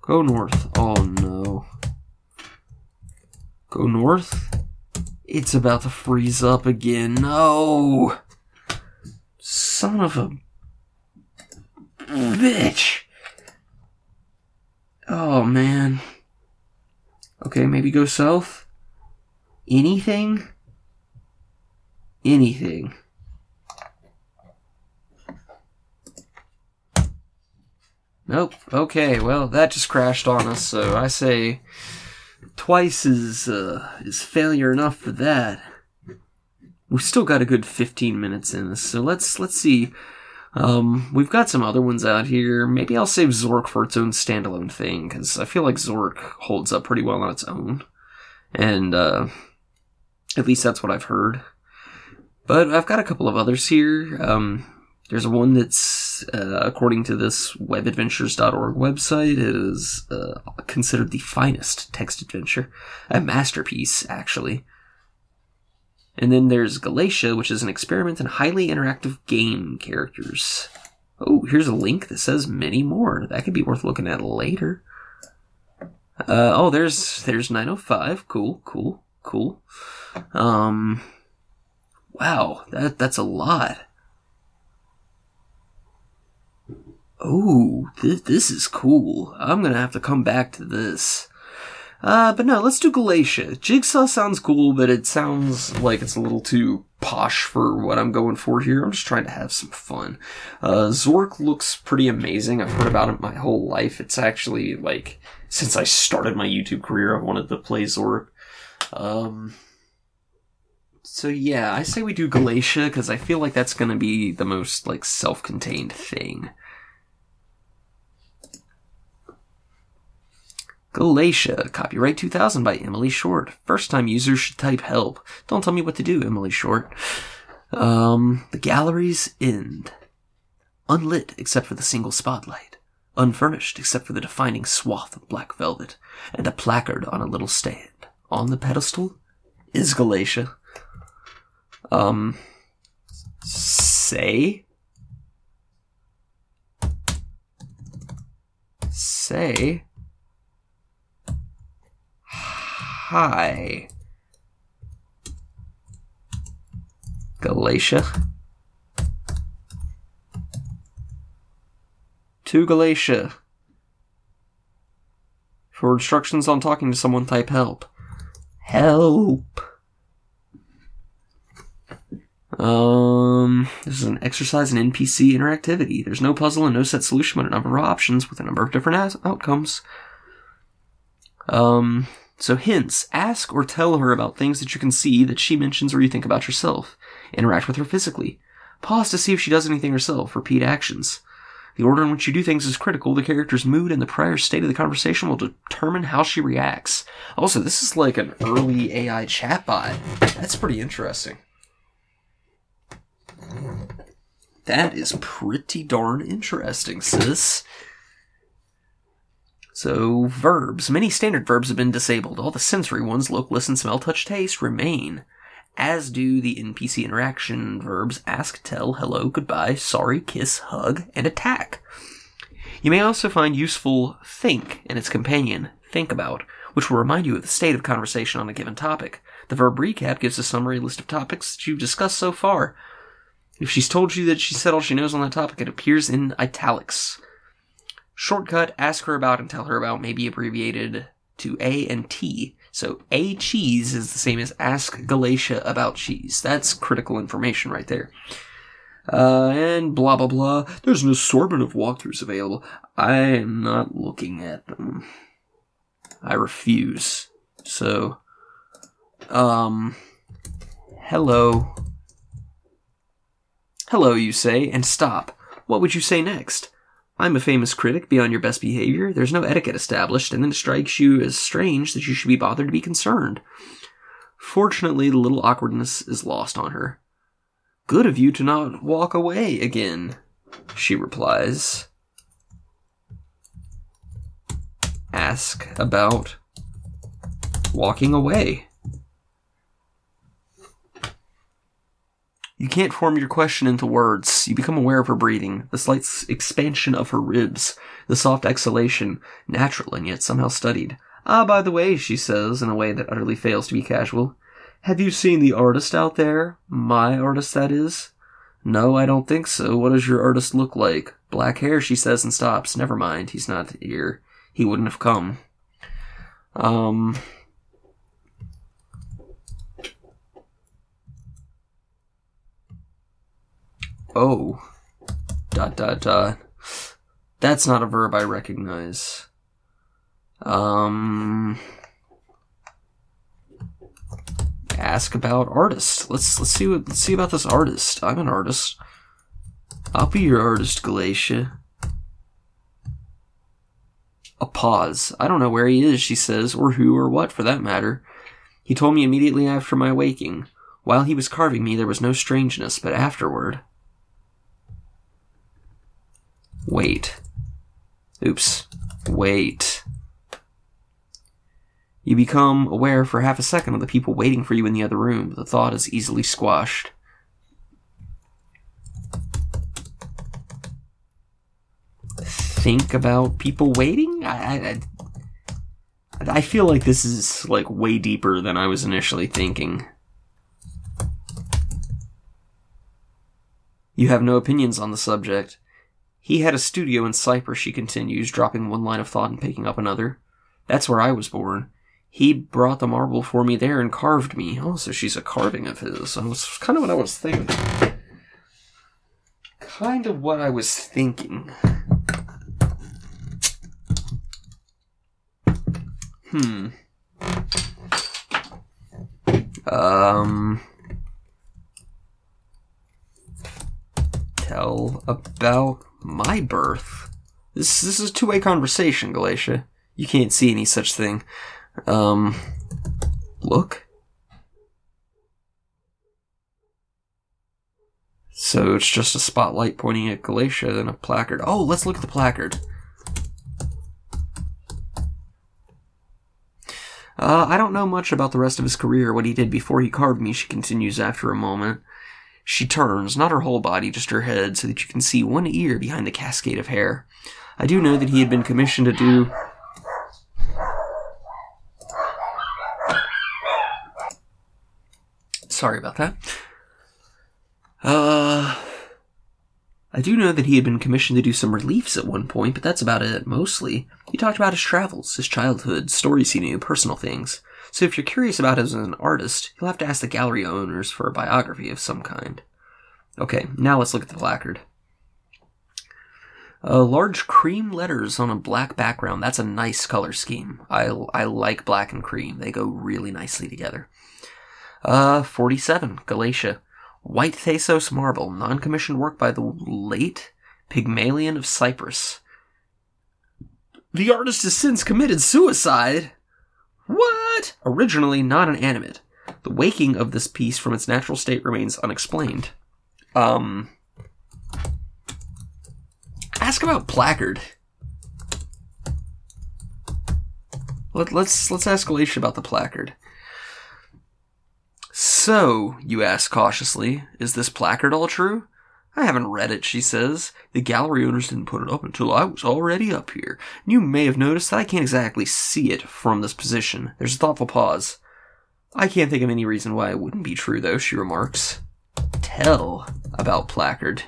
Go north. Oh no. Go north? It's about to freeze up again. No! Son of a bitch. Oh man. Okay, maybe go south? Anything? Anything. Nope. Okay, well, that just crashed on us, so I say twice is, uh, is failure enough for that. We've still got a good 15 minutes in this, so let's, let's see. Um, we've got some other ones out here. Maybe I'll save Zork for its own standalone thing, because I feel like Zork holds up pretty well on its own. And, uh, at least that's what I've heard. But I've got a couple of others here. Um, there's one that's, uh, according to this webadventures.org website, is uh, considered the finest text adventure. A masterpiece, actually. And then there's Galatea, which is an experiment in highly interactive game characters. Oh, here's a link that says many more. That could be worth looking at later. Uh, oh, there's there's 905. Cool, cool, cool. Um, wow, that that's a lot. Oh, this, this is cool. I'm gonna have to come back to this. Uh, but no, let's do Galatea. Jigsaw sounds cool, but it sounds like it's a little too posh for what I'm going for here. I'm just trying to have some fun. Uh, Zork looks pretty amazing. I've heard about it my whole life. It's actually like, since I started my YouTube career, I've wanted to play Zork. Um, so yeah, I say we do Galatea because I feel like that's gonna be the most like self-contained thing. Galatea, copyright 2000 by Emily Short. First time users should type help. Don't tell me what to do, Emily Short. Um, the gallery's end. Unlit except for the single spotlight. Unfurnished except for the defining swath of black velvet. And a placard on a little stand. On the pedestal is Galatea. Um, say? Say? Hi. Galatea. To Galatea. For instructions on talking to someone, type help. Help. Um, this is an exercise in NPC interactivity. There's no puzzle and no set solution, but a number of options with a number of different outcomes. Um, so hints. Ask or tell her about things that you can see that she mentions or you think about yourself. Interact with her physically. Pause to see if she does anything herself. Repeat actions. The order in which you do things is critical. The character's mood and the prior state of the conversation will determine how she reacts. Also, this is like an early AI chatbot. That's pretty interesting. That is pretty darn interesting, sis. So, verbs. Many standard verbs have been disabled. All the sensory ones, look, listen, smell, touch, taste, remain. As do the NPC interaction verbs ask, tell, hello, goodbye, sorry, kiss, hug, and attack. You may also find useful think and its companion, think about, which will remind you of the state of conversation on a given topic. The verb recap gives a summary list of topics that you've discussed so far. If she's told you that she said all she knows on that topic, it appears in italics. Shortcut, ask her about and tell her about may be abbreviated to A and T. So A cheese is the same as ask Galatea about cheese. That's critical information right there. Uh, and blah blah blah. There's an assortment of walkthroughs available. I am not looking at them. I refuse. So, um, hello, Hello, you say, and stop. What would you say next? I'm a famous critic beyond your best behavior. There's no etiquette established, and then it strikes you as strange that you should be bothered to be concerned. Fortunately, the little awkwardness is lost on her. Good of you to not walk away again, she replies. Ask about walking away. You can't form your question into words. You become aware of her breathing, the slight expansion of her ribs, the soft exhalation, natural and yet somehow studied. Ah, by the way, she says, in a way that utterly fails to be casual. Have you seen the artist out there? My artist, that is? No, I don't think so. What does your artist look like? Black hair, she says, and stops. Never mind, he's not here. He wouldn't have come. Um, Oh. Dot dot dot. That's not a verb I recognize. Um. Ask about artist. Let's let's see what let's see about this artist. I'm an artist. I'll be your artist, Galatea. A pause. I don't know where he is, she says, or who or what for that matter. He told me immediately after my waking. While he was carving me, there was no strangeness, but afterward. Wait. Oops. Wait. You become aware for half a second of the people waiting for you in the other room. The thought is easily squashed. Think about people waiting? I, I, I feel like this is like way deeper than I was initially thinking. You have no opinions on the subject. He had a studio in Cyprus, she continues, dropping one line of thought and picking up another. That's where I was born. He brought the marble for me there and carved me. Oh, so she's a carving of his. That was kind of what I was thinking. Kind of what I was thinking. Hmm. Um. Tell about my birth. This this is a two way conversation, Galatea. You can't see any such thing. Um, look. So it's just a spotlight pointing at Galatea and a placard. Oh, let's look at the placard. Uh, I don't know much about the rest of his career, what he did before he carved me, she continues after a moment. She turns, not her whole body, just her head, so that you can see one ear behind the cascade of hair. I do know that he had been commissioned to do. Sorry about that. Uh. I do know that he had been commissioned to do some reliefs at one point, but that's about it, mostly. He talked about his travels, his childhood, stories he knew, personal things. So if you're curious about him as an artist, you'll have to ask the gallery owners for a biography of some kind. Okay, now let's look at the placard. Uh, large cream letters on a black background. That's a nice color scheme. I, I like black and cream. They go really nicely together. Uh, 47, Galatea. White Thasos marble, non-commissioned work by the late Pygmalion of Cyprus. The artist has since committed suicide. What? Originally not an animate. The waking of this piece from its natural state remains unexplained. Um. Ask about placard. Let, let's let's ask Galatea about the placard. So, you ask cautiously, is this placard all true? I haven't read it, she says. The gallery owners didn't put it up until I was already up here. You may have noticed that I can't exactly see it from this position. There's a thoughtful pause. I can't think of any reason why it wouldn't be true, though, she remarks. Tell about placard.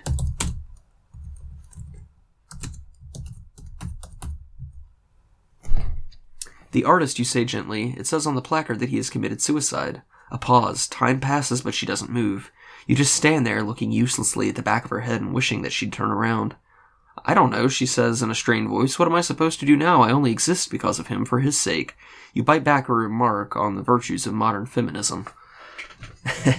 The artist, you say gently, it says on the placard that he has committed suicide. A pause. Time passes, but she doesn't move. You just stand there looking uselessly at the back of her head and wishing that she'd turn around. I don't know, she says in a strained voice. What am I supposed to do now? I only exist because of him, for his sake. You bite back a remark on the virtues of modern feminism.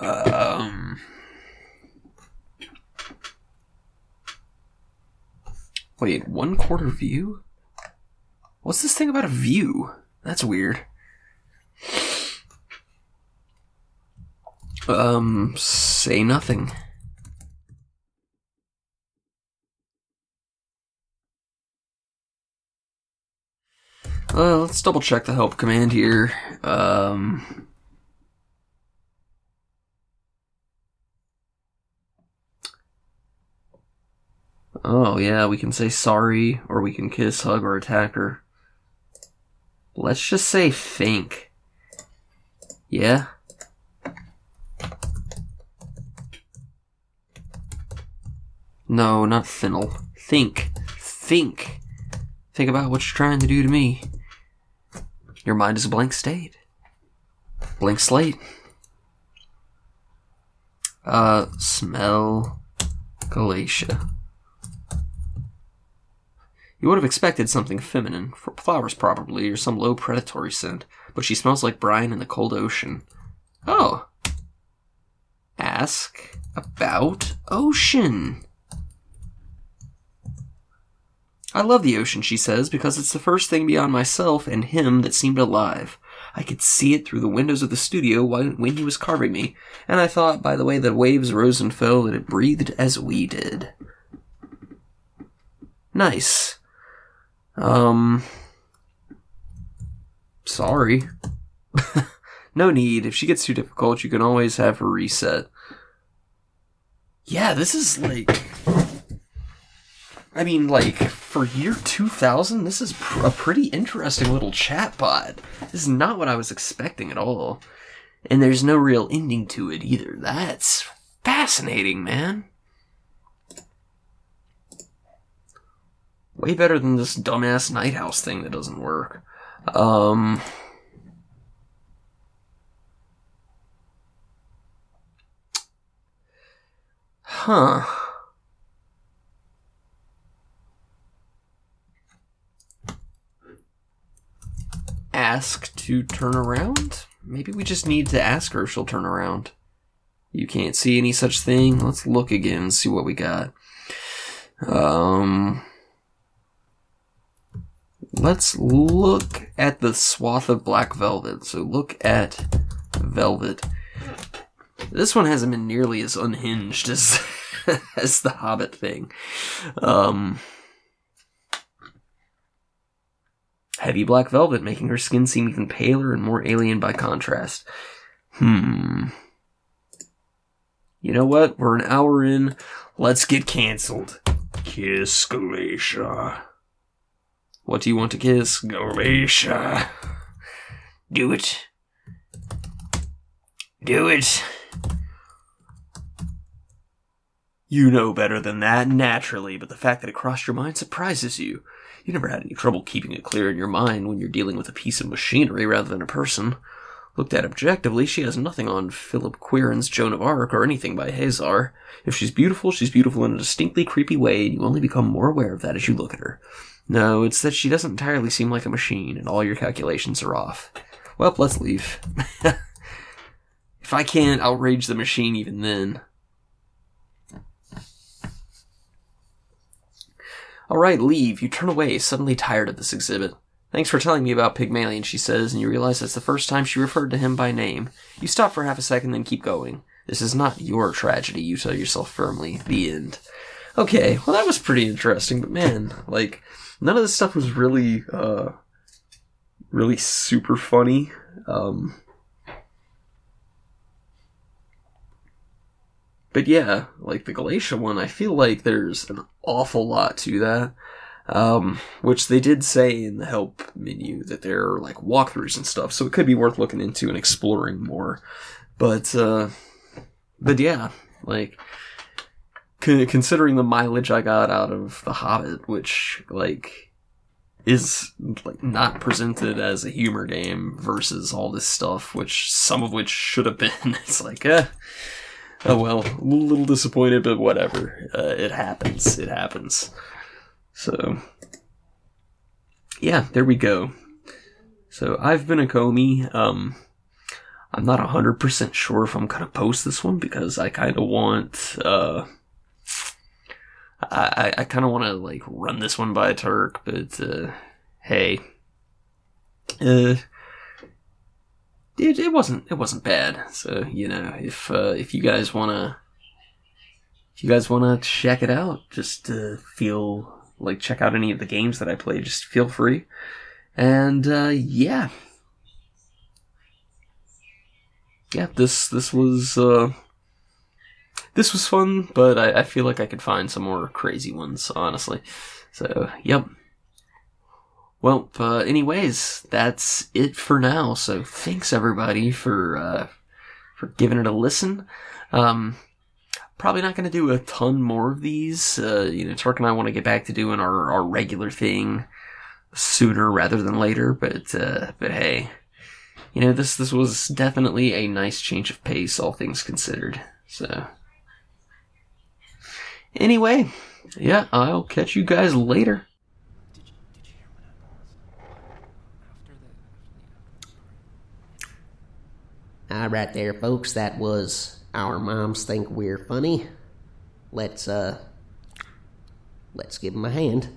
um. Wait, one quarter view? What's this thing about a view? That's weird. Um, say nothing. Uh, let's double check the help command here. Um, oh yeah, we can say sorry, or we can kiss, hug, or attack her. Let's just say think. Yeah? No, not finnel. Think. Think. Think about what you're trying to do to me. Your mind is a blank state. Blank slate. Uh, smell Galatea. You would have expected something feminine, for flowers probably, or some low predatory scent, but she smells like brine in the cold ocean. Oh. Ask about ocean. I love the ocean, she says, because it's the first thing beyond myself and him that seemed alive. I could see it through the windows of the studio when he was carving me, and I thought by the way the waves rose and fell that it breathed as we did. Nice. Um. Sorry. no need. If she gets too difficult, you can always have her reset. Yeah, this is like. I mean, like, for year 2000, this is pr- a pretty interesting little chatbot. This is not what I was expecting at all. And there's no real ending to it either. That's fascinating, man. Way better than this dumbass night house thing that doesn't work. Um. Huh. Ask to turn around? Maybe we just need to ask her if she'll turn around. You can't see any such thing. Let's look again and see what we got. Um. Let's look at the swath of black velvet. So look at velvet. This one hasn't been nearly as unhinged as as the Hobbit thing. Um, heavy black velvet, making her skin seem even paler and more alien by contrast. Hmm. You know what? We're an hour in. Let's get canceled. Kiss Galatea. What do you want to kiss? Galatea. Do it. Do it. You know better than that, naturally, but the fact that it crossed your mind surprises you. You never had any trouble keeping it clear in your mind when you're dealing with a piece of machinery rather than a person. Looked at objectively, she has nothing on Philip Quirin's Joan of Arc or anything by Hazar. If she's beautiful, she's beautiful in a distinctly creepy way, and you only become more aware of that as you look at her. No, it's that she doesn't entirely seem like a machine, and all your calculations are off. Well, let's leave. if I can't outrage the machine even then. Alright, leave. You turn away, suddenly tired of this exhibit. Thanks for telling me about Pygmalion, she says, and you realize that's the first time she referred to him by name. You stop for half a second, then keep going. This is not your tragedy, you tell yourself firmly. The end. Okay, well that was pretty interesting, but man, like, none of this stuff was really, uh, really super funny. Um, but yeah, like the Galatea one, I feel like there's an awful lot to that. Um, which they did say in the help menu that there are like walkthroughs and stuff, so it could be worth looking into and exploring more. But, uh, but yeah, like, considering the mileage I got out of The Hobbit, which, like, is like not presented as a humor game versus all this stuff, which some of which should have been. It's like, eh, oh well, a little disappointed, but whatever. Uh, it happens. It happens. So, yeah, there we go. So I've been Akomi. Um, I'm not hundred percent sure if I'm gonna post this one because I kind of want. Uh, I, I kind of want to like run this one by Turk, but uh, hey, uh, it, it wasn't it wasn't bad. So you know, if uh, if you guys wanna if you guys wanna check it out, just uh, feel like check out any of the games that I play. Just feel free, and uh, yeah, yeah. This this was uh, this was fun, but I, I feel like I could find some more crazy ones, honestly. So yep. Well, uh, anyways, that's it for now. So thanks everybody for uh, for giving it a listen. Um, probably not going to do a ton more of these. Uh, you know, Turk and I want to get back to doing our, our regular thing sooner rather than later. But uh, but hey, you know this this was definitely a nice change of pace, all things considered. So anyway, yeah, I'll catch you guys later. All right, there, folks. That was our moms think we're funny. Let's uh, let's give them a hand.